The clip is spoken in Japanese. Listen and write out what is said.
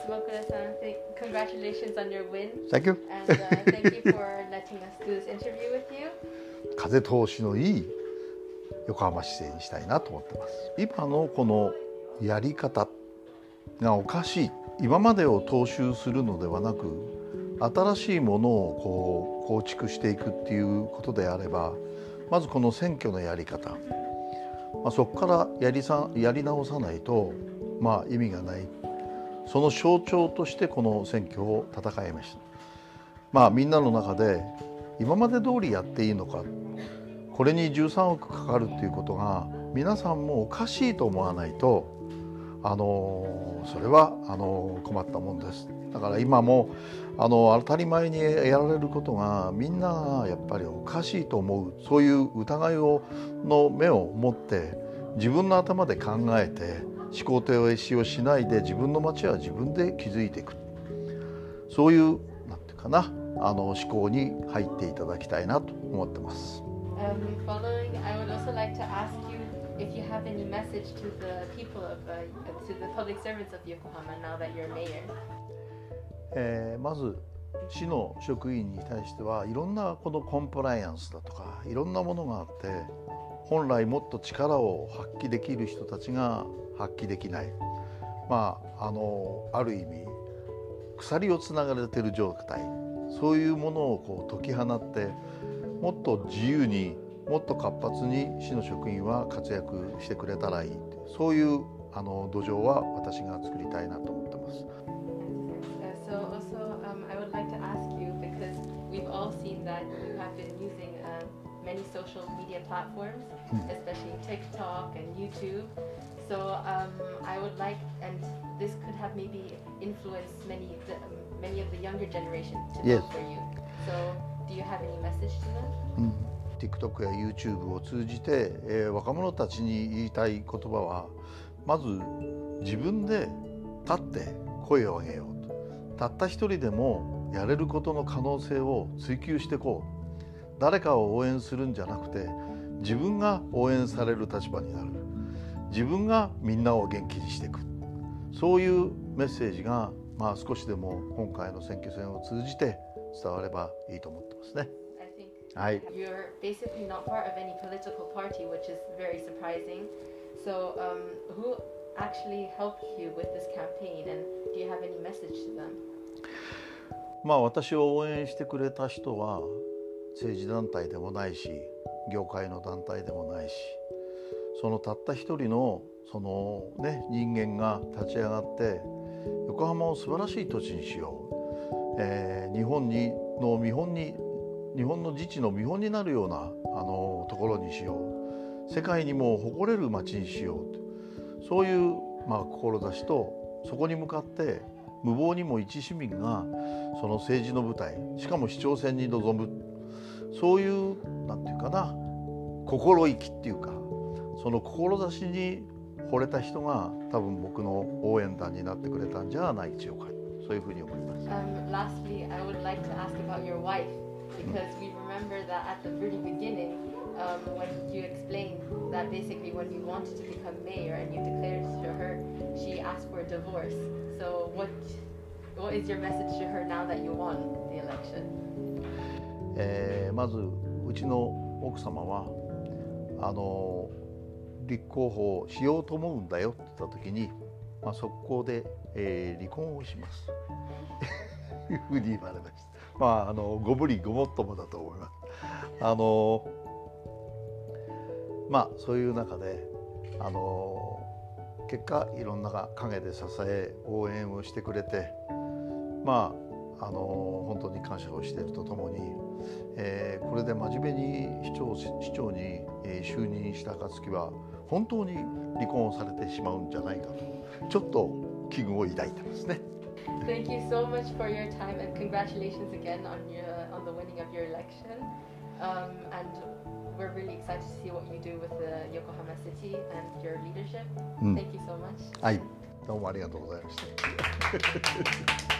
Tsumokura-san, th- congratulations on your win. Thank you. And uh, thank you for letting us do this interview with you. 風通しのいい横浜市政にしたいなと思ってます今のこのやり方がおかしい今までを踏襲するのではなく新しいものをこう構築していくっていうことであればまずこの選挙のやり方、まあ、そこからやりさやり直さないとまあ意味がないその象徴としてこの選挙を戦いました。まあみんなの中で今まで通りやっていいのかこれに13億かかるっていうことが皆さんもおかしいと思わないとあのそれはあの困ったもんです。だから今もあの当たり前にやられることがみんながやっぱりおかしいと思うそういう疑いをの目を持って自分の頭で考えて思考停止をしないで自分の町は自分で築いていくそういうなんていうかなあの思考に入っていただきたいなと思ってます。まず市の職員に対してはいろんなこのコンプライアンスだとかいろんなものがあって本来もっと力を発揮できる人たちが発揮できない。まああのある意味鎖をつながれてる状態。そういうものをこう解き放ってもっと自由にもっと活発に市の職員は活躍してくれたらいいそういうあの土壌は私が作りたいなと。思って many social media platforms, especially TikTok and YouTube. So um, I would like, and this could have maybe influenced many the, many of the younger generation to Yes. vote for you. So do you have any message to them? うん TikTok や YouTube を通じて、えー若者たちに言いたい言葉はまず自分で立って声を上げようとたった一人でもやれることの可能性を追求していこう誰かを応援するんじゃなくて自分が応援される立場になる自分がみんなを元気にしていくそういうメッセージが、まあ、少しでも今回の選挙戦を通じて伝わればいいと思ってますね。はい、You're basically not part of any political party, which is very surprising. So, um, who actually helped you with this campaign, and do you have any message to them? まあ私を応援してくれた人は政治団体でもないし業界の団体でもないしそのたった一人のそのね人間が立ち上がって横浜を素晴らしい土地にしよう、えー日本にの見本に日本の自治の見本になるようなあのところにしよう。世界にも誇れる街にしよう。とそういう、まあ、志とそこに向かって無謀にも一市民がその政治の舞台しかも市長選に臨むそういうなんていうかな心意気っていうかその志に惚れた人が多分僕の応援団になってくれたんじゃないでしょうかそういうふうに思います。Um, lastly, I would like to ask about your wife because we remember that at the very beginning, um, when you explained that basically when you wanted to become mayor and you declared to her, she asked for a divorce. So, what what is your message to her now that you won the election? えーまずうちの奥様はあの立候補しようと思うんだよって言った時に、まあ、速攻で、えー離婚をしますいうふうに言われました。まああのご無理ごもっともだと思います。あのまあそういう中であの結果いろんな陰で支え応援をしてくれてまああの本当に感謝をしているとともに、えーこれで真面目に市長市長に、えー就任した暁は本当に離婚をされてしまうんじゃないかとちょっと危惧を抱いてますね。Thank you so much for your time and congratulations again on your on the winning of your election. Um, and we're really excited to see what you do with the Yokohama City and your leadership. うん Thank you so much. はい、どうもありがとうございました。